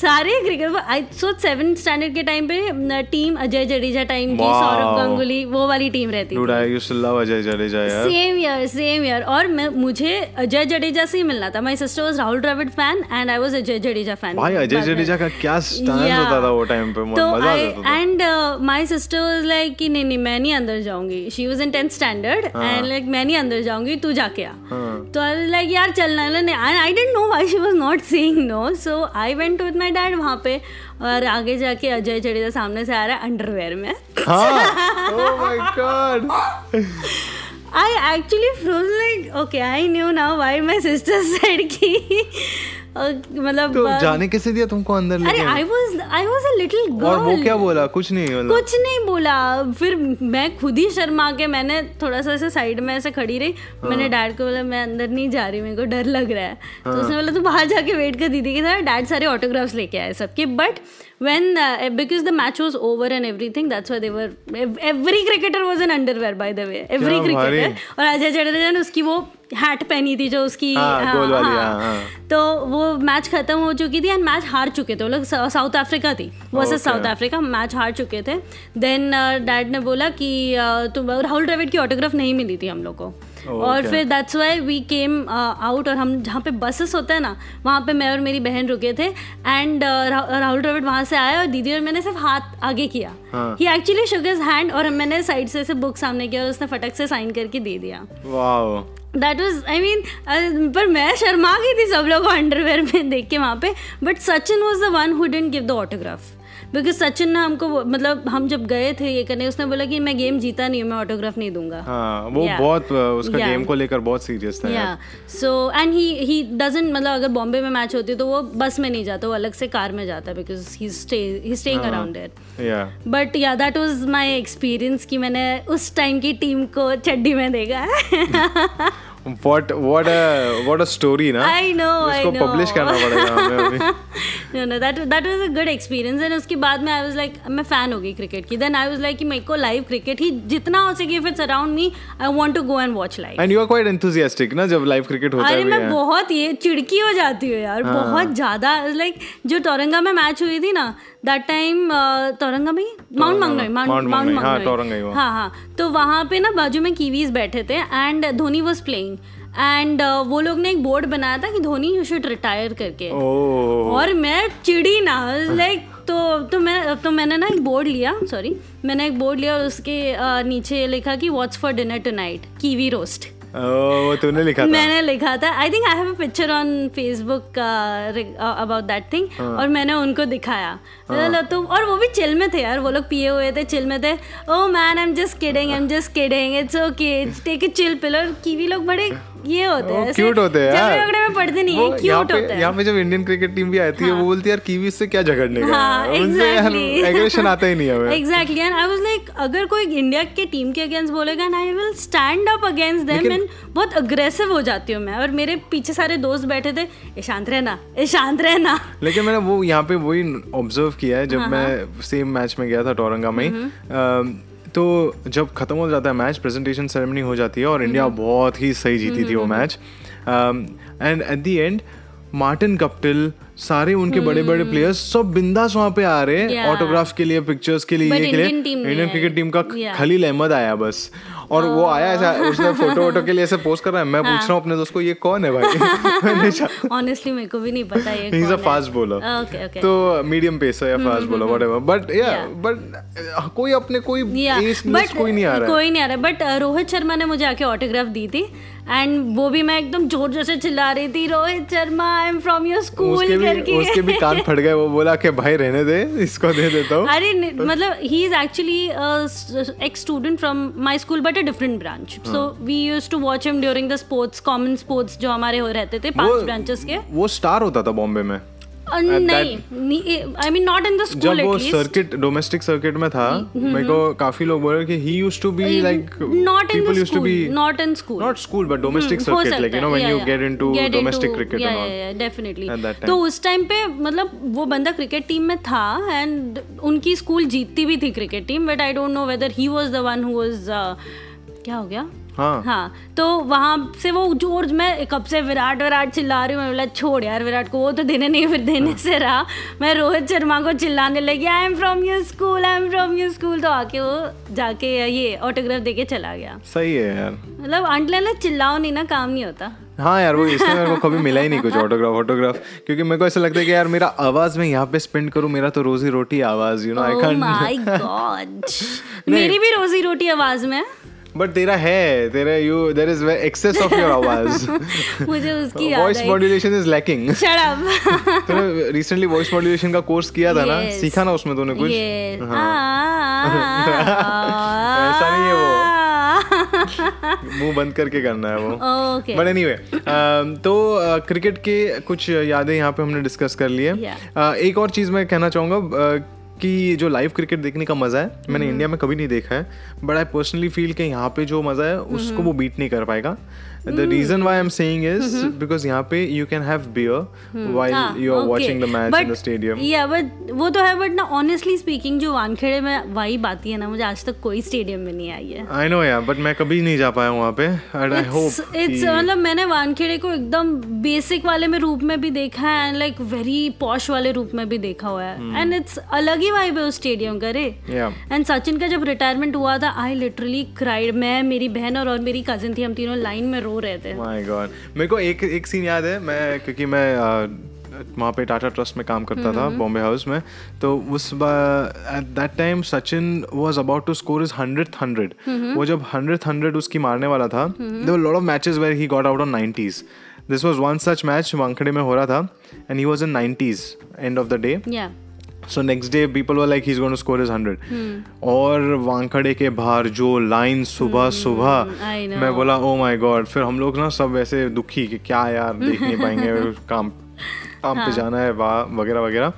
सारे cricket I saw seven standard के टाइम पे टीम अजय जडेजा टाइम की सौरभ गांगुली वो वाली टीम रहती Dude, Ajay Jadeja, यार. सेम ईयर सेम ईयर और मैं मुझे अजय जडेजा से ही मिलना था। My sister was Rahul Dravid fan and I was Ajay Jadeja fan भाई अजय जडेजा का क्या स्टैंड होता था वो टाइम पे? तो मज़ा आ जाता था। And my sister was like कि नहीं नहीं मैं नहीं अंदर जाऊँगी। She was in 10th standard and like मैं नहीं अंदर जाऊँगी तू जाके आ। हाँ. तो आई लाइक यार चलना है and I didn't know why she was not saying no so I went with my dad वहाँ पे और आगे जाके अजय जडेजा सामने से आ रहा है अंडरवेयर में हाँ oh I actually froze like okay I knew now why my sister said कि अ, मतलब तो जाने कैसे दिया तुमको अंदर अरे लेके I was I was a little girl और वो क्या बोला? कुछ नहीं मतलब कुछ नहीं बोला। फिर मैं खुद ही शर्मा के मैंने थोड़ा सा ऐसे साइड में ऐसे खड़ी रही। हाँ। मैंने डैड को बोला मैं अंदर नहीं जा रही मेरे को डर लग रहा है। हाँ। तो उसने बोला तू बाहर जाके वेट कर दीदी के साथ। डैड सारे ऑटोग्राफ्स लेके आए सबके। But when uh, because the match was over and everything that's why they were ev- every cricketer was in underwear by the way. every cricketer और अजय जडेजा ने उसकी वो हैट पहनी थी जो उसकी हाँ, हाँ, हाँ। हाँ, हाँ। तो वो मैच खत्म हो चुकी थी एंड मैच हार चुके थे वो लोग साउथ अफ्रीका थी वर्सेस. साउथ अफ्रीका मैच हार चुके थे देन डैड ने बोला कि uh, तुम राहुल द्रविड की ऑटोग्राफ नहीं मिली थी हम लोग को और okay. फिर that's why we came out और हम जहाँ पे बसेस होते हैं ना वहाँ पे मैं और मेरी बहन रुके थे एंड राहुल द्रविड़ वहाँ से आया और दीदी और मैंने सिर्फ़ हाथ आगे किया हाँ. एक्चुअली शुग हिज हैंड और मैंने साइड से बुक सामने किया और उसने फटक से साइन करके दे दिया wow that was I mean पर मैं शर्मा गई थी सब लोग अंडरवेयर में देख के वहाँ पे but Sachin was the one who didn't give the autograph because Sachin ने हमको मतलब हम जब गए थे ये करने उसने बोला कि मैं गेम जीता नहीं हूँ मैं ऑटोग्राफ नहीं दूँगा। हाँ वो Yeah. बहुत उसका Yeah. गेम को लेकर बहुत सीरियस था या so and he he doesn't मतलब अगर बॉम्बे में मैच होती है तो वो बस में नहीं जाता वो अलग से कार में जाता because he stay he. Staying around there yeah but yeah that was my experience कि मैंने उस टाइम की टीम को चड्डी में देखा है। What what a what a story ना I know, I इसको know. पब्लिश करना पड़ेगा हमें अभी no no that that was a good experience and उसके बाद में आई वाज लाइक मैं फ़ैन हो गई क्रिकेट की देन आई वाज लाइक कि मेरे को लाइव क्रिकेट ही जितना हो सके if it's around me I want to go and watch live and you are quite enthusiastic ना जब लाइव क्रिकेट होता अरे है भी मैं। बहुत ये चिड़की हो जाती हूँ यार। बहुत ज़्यादा लाइक जो तोरंगा में मैच हुई थी ना दैट टाइम तोरंगा में माउंट मंगनोई माउंट हाँ, मंगनोई तोरंगा ही। हाँ हाँ। तो वहाँ पे ना बाजू में कीवीज बैठे थे and Dhoni was playing and uh, वो लोग ने एक बोर्ड बनाया था कि धोनी यू शुड रिटायर करके। ओह और मैं चिड़ी ना लाइक तो तो मैं तो मैंने ना एक बोर्ड लिया सॉरी मैंने एक बोर्ड लिया और उसके अ, नीचे लिखा कि what's for dinner tonight kiwi roast वो तूने लिखा था? मैंने लिखा था। I think I have a picture on Facebook about that thing. और मैंने उनको दिखाया। uh. तो और वो भी चिल में थे यार वो लोग पिए हुए थे चिल में थे। ओ man I am just kidding I am just kidding it's okay take a chill pill और कीवी लोग बड़े ये होते हैं क्यूट होते हैं यार। झगड़े में पड़ते नहीं है क्यूट होते हैं। यहाँ पे जब इंडियन क्रिकेट टीम भी आती है वो बोलती है यार कीवी से क्या झगड़ने का हाँ, उनसे यार एग्रेशन आता ही नहीं है exactly and I was like अगर कोई इंडिया के टीम के अगेंस्ट बोलेगा and I will stand up against them and बहुत अग्रेसिव हो जाती हूँ मैं। और मेरे पीछे सारे दोस्त बैठे थे ए शांत रहना ए शांत रहना। लेकिन मैंने वो यहाँ पे वही ऑब्ज़र्व किया है हाँ, जब मैं सेम मैच में गया था टोरंगा में ही। तो जब खत्म हो जाता है मैच प्रेजेंटेशन सेरेमनी हो जाती है और इंडिया बहुत ही सही जीती थी वो match and at the end Martin Guptill सारे उनके बड़े बड़े प्लेयर्स सब बिंदास वहाँ पे आ रहे हैं ऑटोग्राफ के लिए पिक्चर्स के लिए ये के लिए. इंडियन क्रिकेट टीम का खलील अहमद आया बस. और वो आया ऐसा उसने फ़ोटो वोटो के लिए ऐसे पोस्ट कर रहा है मैं पूछ रहा हूँ अपने दोस्त को ये कौन है भाई? ऑनेस्टली मेरे को भी नहीं पता ये है। fast bowler. ओके ओके तो मीडियम पेस है या fast bowler whatever but yeah but कोई अपने कोई एज कोई नहीं आ रहा है। कोई नहीं आ रहा बट रोहित शर्मा ने मुझे आके ऑटोग्राफ दी थी। एंड वो भी मैं एकदम ज़ोर ज़ोर से चिल्ला रही थी Rohit Sharma I am from your school उसके भी करके। उसके भी कान फट गए वो बोला कि भाई रहने दे इसको दे देता हूँ। अरे मतलब ही इज़ एक्चुअली एक student from my school but a different branch so we use to watch him during the sports common sports जो हमारे हो रहते थे पाँच ब्रांचेस के। वो स्टार होता था बॉम्बे में। नहीं I mean not in the school जब वो सर्किट डोमेस्टिक सर्किट में था मेरे को काफ़ी लोग बोल रहे कि he used to be like not in not in school हो है, yeah, yeah, definitely. At that तो उस टाइम पे मतलब वो बंदा क्रिकेट टीम में था एंड उनकी स्कूल जीतती भी थी cricket team but I don't know whether he was the one who was क्या हो गया? हाँ। हाँ तो वहाँ से वो ज़ोर मैं कब से विराट विराट चिल्ला रही हूँ। मैं बोला छोड़ यार विराट को वो तो देने नहीं फिर देने हाँ. से रहा। मैं रोहित शर्मा को चिल्लाने लगी I am from your school I am from your school तो आके वो जाके ये ऑटोग्राफ दे के चला गया। सही है यार। मतलब अंटले चिल्लाओ नहीं ना काम नहीं होता। हाँ यार वो इसमें मेरे को कभी मिला ही नहीं कुछ ऑटोग्राफ ऑटोग्राफ क्योंकि मेरे को ऐसा लगता है कि यार मेरा आवाज़ में यहाँ पे स्पेंड करूँ मेरा तो रोजी रोटी आवाज़ you know I can God. मेरी भी रोजी रोटी आवाज़ में है। बट तेरा है तेरा you there is excess of your आवाज़ मुझे उसकी याद voice modulation is lacking Shut up. तूने रिसेंटली वॉइस मॉड्यूलेशन का कोर्स किया था ना? सीखा ना उसमें तूने कुछ? Yes. ऐसा नहीं है वो। मुँह बंद करके करना है वो। बट एनीवे तो क्रिकेट के कुछ यादें यहाँ पे हमने डिस्कस कर लिए Yeah. Uh, एक और चीज़ मैं कहना चाहूँगा uh, कि जो लाइव क्रिकेट देखने का मज़ा है मैंने इंडिया में कभी नहीं देखा है बट आई पर्सनली फील कि यहाँ पे जो मज़ा है उसको वो बीट नहीं कर पाएगा। The reason why I am saying is because यहाँ पे you can have beer while you are watching the match in the stadium yeah but वो तो है बट ना ऑनेस्टली स्पीकिंग जो वानखेड़े में वाइब आती है ना मुझे आज तक कोई स्टेडियम में नहीं आई है। आई नो यार बट मैं कभी नहीं जा पाया वहाँ पे एंड आई होप इट्स मतलब मैंने वानखेड़े को एकदम बेसिक वाले में रूप में भी देखा है एंड लाइक वेरी पॉश वाले रूप में भी देखा हुआ है। एंड इट्स अलग ही वाइब है उस स्टेडियम का रे। एंड सचिन का जब रिटायरमेंट हुआ था आई लिटरली क्राइड मैं मेरी बहन और, और मेरी कजिन थी हम तीनों लाइन में रो रहे थे। माय गॉड मेरे को एक एक सीन याद है मैं क्योंकि मैं वहाँ पे टाटा ट्रस्ट में काम करता था बॉम्बे हाउस में। तो उस at that time Sachin was about to score his hundred hundred वो जब हंड्रेड हंड्रेड उसकी मारने वाला था there lot of matches where he got out on nineties this was one such match Wankhede में हो रहा था and he was in nineties and of the day yeah so next day people were like he is going to score his hundred और वांखड़े के बाहर जो line सुबह सुबह मैं बोला ओ माय गॉड फिर हम लोग ना सब ऐसे दुखी कि क्या यार देख नहीं पाएँगे काम काम हाँ। पे जाना है वगैरह वगैरह।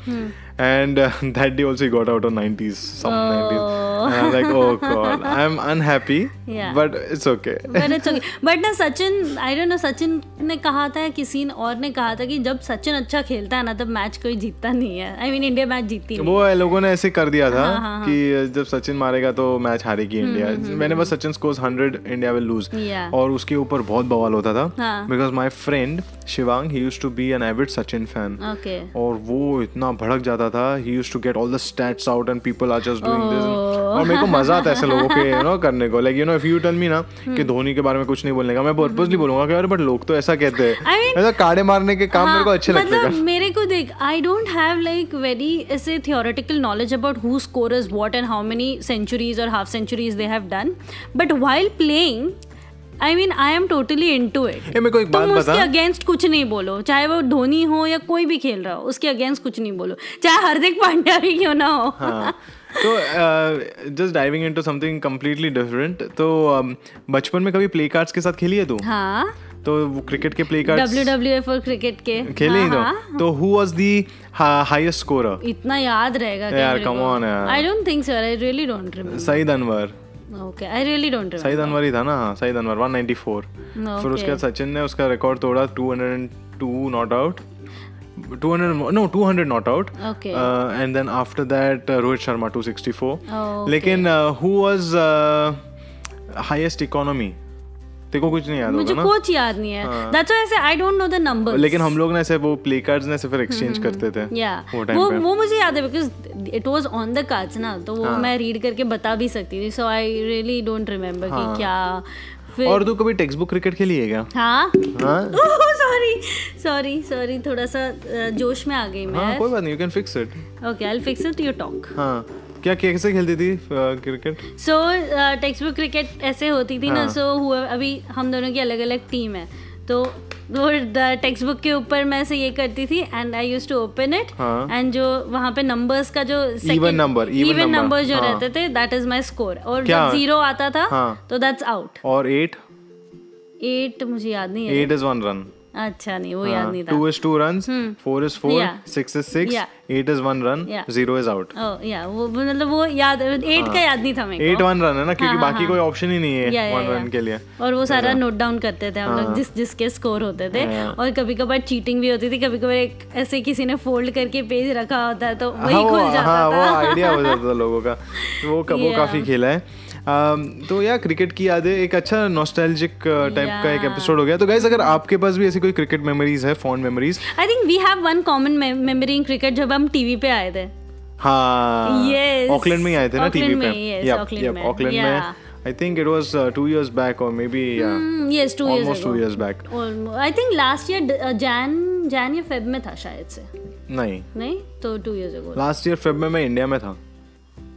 वगैरह and that day also got out on 90s some 90s and I like oh god I'm unhappy. Yeah. but it's okay. But it's okay but ना Sachin I don't know Sachin ने कहा था किसी और ने कहा था कि जब सचिन अच्छा खेलता है ना तब मैच कोई जीतता नहीं है। आई मीन इंडिया मैच जीतती नहीं वो लोगों ने ऐसे कर दिया था हाँ, हाँ, कि जब सचिन मारेगा तो मैच हारेगी इंडिया मैंने बस Sachin scores 100 India will lose. और उसके ऊपर बहुत बवाल होता था। हाँ. Because my friend Shivang he used to be an avid Sachin fan और वो इतना भड़क जाता था। He used to get all the stats out and people are just doing this और मेरे को मज़ा आता है ऐसे लोगों के यू नो करने को। Like you know if you tell me ना कि धोनी के बारे में कुछ नहीं बोलने का मैं पर्पसली बोलूँगा कि अरे बट लोग तो ऐसा कहते हैं। ऐसा काड़े मारने के काम मेरे को अच्छे लगते मतलब हैं मेरे को देख I don't have like very ऐसे theoretical knowledge about who scorers what and how many centuries और half centuries they have done but while playing I mean I am totally into it मेरे को एक बात तुम उसके अगेंस्ट कुछ नहीं बोलो। चाहे वो धोनी हो या कोई भी खेल रहा हो उसके अगेंस्ट कुछ नहीं बोलो। चाहे हार्दिक पांड्या भी क्यों ना हो। हाँ। तो just diving into something completely different तो बचपन में कभी प्ले कार्ड्स के साथ खेली है तू? हाँ। तो वो क्रिकेट के play cards W W F और क्रिकेट के। खेले ही हाँ, तो। तो who was the highest scorer इतना याद रहेगा यार, come on यार। I don't think so I really don't remember Saeed Anwar okay I really don't Saeed Anwar ही था ना हाँ सईद अनवर 194 फिर उसके बाद सचिन ने उसका रिकॉर्ड तोड़ा 202 not out 200 no 200 not out Okay. uh, and then after that uh, Rohit Sharma 264 Oh, लेकिन uh, who was uh, highest economy तेरे को कुछ नहीं याद मुझे कुछ याद नहीं है। दैट्स व्हाई ऐसे I don't know the number लेकिन हम लोग ना ऐसे वो प्ले कार्ड्स ने ऐसे फिर एक्सचेंज करते थे या वो वो मुझे याद है because it was on the cards ना तो वो मैं रीड करके बता भी सकती थी। So I really don't remember कि क्या। फिर और तू कभी टेक्स्ट बुक क्रिकेट खेली है क्या? हाँ। हाँ? सॉरी सॉरी सॉरी थोड़ा सा जोश में आ गई हाँ मैं कोई बात नहीं you can fix it okay I will fix it you talk हाँ। क्या कैसे खेलती थी cricket so text book cricket ऐसे होती थी ना हाँ। सो हुआ अभी हम दोनों की अलग अलग टीम है। तो वो टेक्स्ट बुक के ऊपर मैं से ये करती थी and I use to open it हाँ। एंड जो वहाँ पे नंबर्स का जो number, even इवन नंबर जो हाँ। रहते थे दैट इज़ माई स्कोर और जब ज़ीरो आता था हाँ। तो दैट्स आउट और एट एट मुझे याद नहीं है। एट इज़ वन रन अच्छा नहीं वो याद नहीं था। Two is two run four is four six is six eight is one run zero is out या वो मतलब वो याद एट का याद नहीं था मेरे एट वन रन है ना क्योंकि हाँ, हाँ, बाकी कोई ऑप्शन ही नहीं है वन रन के लिए। और वो सारा नोट डाउन करते थे हम लोग जिस जिसके स्कोर होते थे। हाँ। और कभी कभार चीटिंग भी होती थी कभी कभार एक ऐसे किसी ने फोल्ड करके पेज रखा होता है तो वही हाँ, खुल जाता हाँ वो आइडिया हो जाता था लोगों का। वो वो काफ़ी खेला है। Um, तो यार क्रिकेट की यादें एक अच्छा नॉस्टैल्जिक टाइप का एक एपिसोड हो गया। तो गाइस अगर आपके पास भी ऐसी कोई क्रिकेट मेमोरीज है fond memories I think we have one common memory in cricket जब हम टीवी पे आए थे। हाँ। Yes. ऑकलैंड में ही आए थे ना टीवी पे। में, yep, में. I think it was two years back और maybe yes two years almost two years back I think last year Jan Jan या फेब में था शायद से। नहीं। नहीं? तो two years ago last year Feb में मैं इंडिया में था।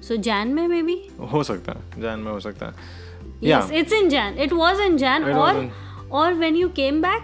सो जैन में मे बी हो सकता है जैन में हो सकता है। Yes, Yeah. it's in Jan. It was in Jan. It or was in- or when you came back.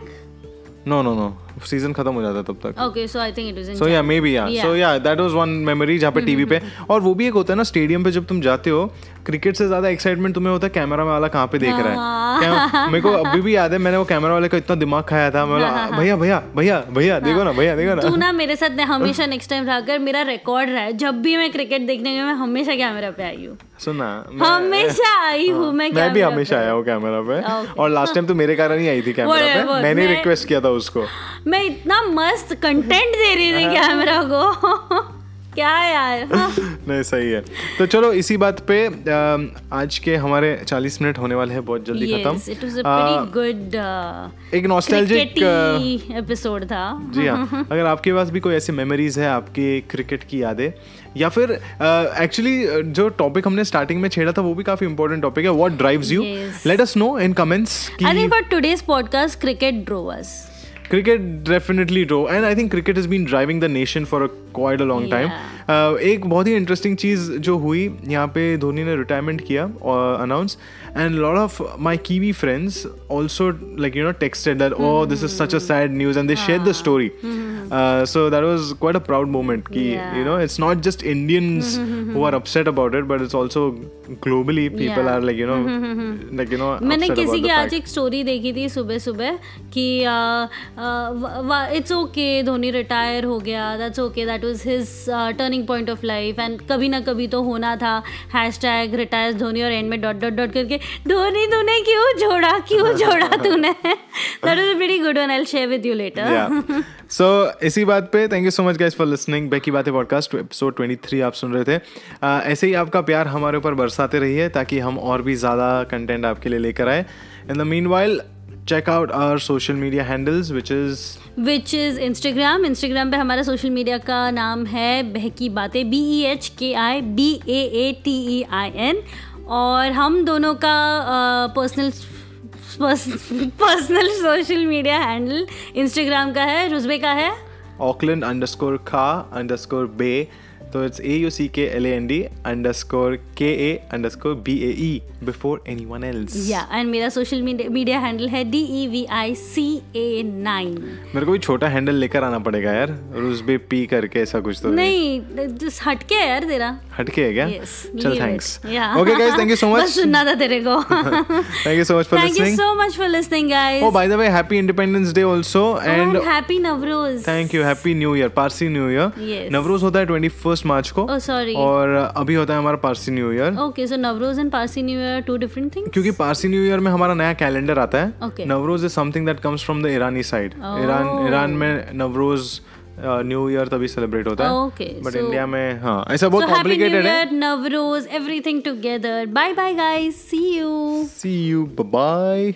No no no season खत्म हो जाता है तब तक। Okay so I think it was in so yeah maybe या so या that was one memory जहाँ पे टीवी पे। और वो भी एक होता है ना स्टेडियम पे जब तुम जाते हो क्रिकेट से ज़्यादा एक्साइटमेंट तुम्हें होता है कैमरा वाला कहाँ पे देख रहा है? क्या- मेरे को अभी भी याद है मैंने वो कैमरा वाले का इतना दिमाग खाया था मैं भैया भैया भैया भैया देखो ना भैया देखो ना। तू ना मेरे साथ हमेशा नेक्स्ट टाइम रहा मेरा रिकॉर्ड रहा है। जब भी मैं क्रिकेट देखने गई मैं हमेशा कैमरा पे आई हूँ। सुना हमेशा आई हूँ मैं मैं भी हमेशा। आया हूँ कैमरा पे। और लास्ट टाइम तो मेरे कारण ही आई थी कैमरा पे। मैंने रिक्वेस्ट किया था उसको। मैं इतना मस्त कंटेंट दे रही थी कैमरा को। क्या यार? हाँ। नहीं सही है। तो चलो इसी बात पे आज के हमारे 40 मिनट होने वाले हैं बहुत जल्दी yes, खत्म। uh, एक नॉस्टैल्जिक एपिसोड था। जी हाँ। अगर आपके पास भी कोई ऐसी मेमोरीज है आपकी क्रिकेट की यादें या फिर एक्चुअली uh, जो टॉपिक हमने स्टार्टिंग में छेड़ा था वो भी काफ़ी इंपॉर्टेंट टॉपिक है। What drives you let us know in comments I कि think for today's podcast, cricket drove us. cricket definitely drove and i think cricket has been driving the nation for a quite a long time uh, एक बहुत ही interesting चीज़ जो हुई यहाँ पे धोनी ने retirement किया announce and lot of my Kiwi friends also like you know texted that oh this is such a sad news and they share the story so that was quite a proud moment ki Yeah. you know it's not just indians who are upset about it but it's also globally people Yeah. are like you know like you know मैंने किसी की आज. एक story देखी थी सुबह सुबह कि इट्स ओके धोनी रिटायर हो गया that's okay that was his turning point of life and कभी ना कभी तो होना था। हैश टैग रिटायर धोनी और एंड में डॉट डॉट डॉट करके धोनी तूने क्यों छोड़ा क्यों छोड़ा तूने? That was a very good one I share with you later so इसी बात पे thank you so much guys for listening Beki बातें पॉडकास्ट एपिसोड 23 आप सुन रहे थे। Uh, ऐसे ही आपका प्यार हमारे ऊपर बरसाते रहिए ताकि हम और भी ज़्यादा कंटेंट आपके लिए लेकर आए। In the meanwhile check out our social media handles which is which is Instagram Instagram पे हमारा सोशल मीडिया का नाम है बहकी बातें B E H K I B A A T E I N और हम दोनों का personal personal social media handle Instagram का है रुजबे का है। ऑकलैंड अंडर स्कोर खा अंडर स्कोर बे तो it's A U C K L A N D underscore K A underscore B A E before anyone else या एंड मेरा social media handle है D E V I C A nine मेरे को भी छोटा handle लेकर आना पड़ेगा यार रुजबे पी करके ऐसा कुछ तो नहीं। just हटके है यार तेरा। हटके है क्या? चल thanks okay guys thank you so much सुनना था तेरे को। Thank you so much for listening so much for listening, guys. Oh, by the way, happy Independence Day also, and and happy Navroz. thank you, happy New Year, Parsi New Year. Yes. Navroz होता है twenty first मार्च को Oh, और अभी होता है हमारा Parsi new year okay so Navroz and Parsi Year are two different things. क्योंकि Parsi new year में हमारा नया कैलेंडर आता है Okay. Navroz is something that comes from the Irani side. Iran Iran में नवरोज न्यू ईयर तभी सेलिब्रेट होता है बट इंडिया में हाँ ऐसा बहुत कॉम्प्लिकेटेड है Navroz, everything together. Bye bye, guys. See you. See you bye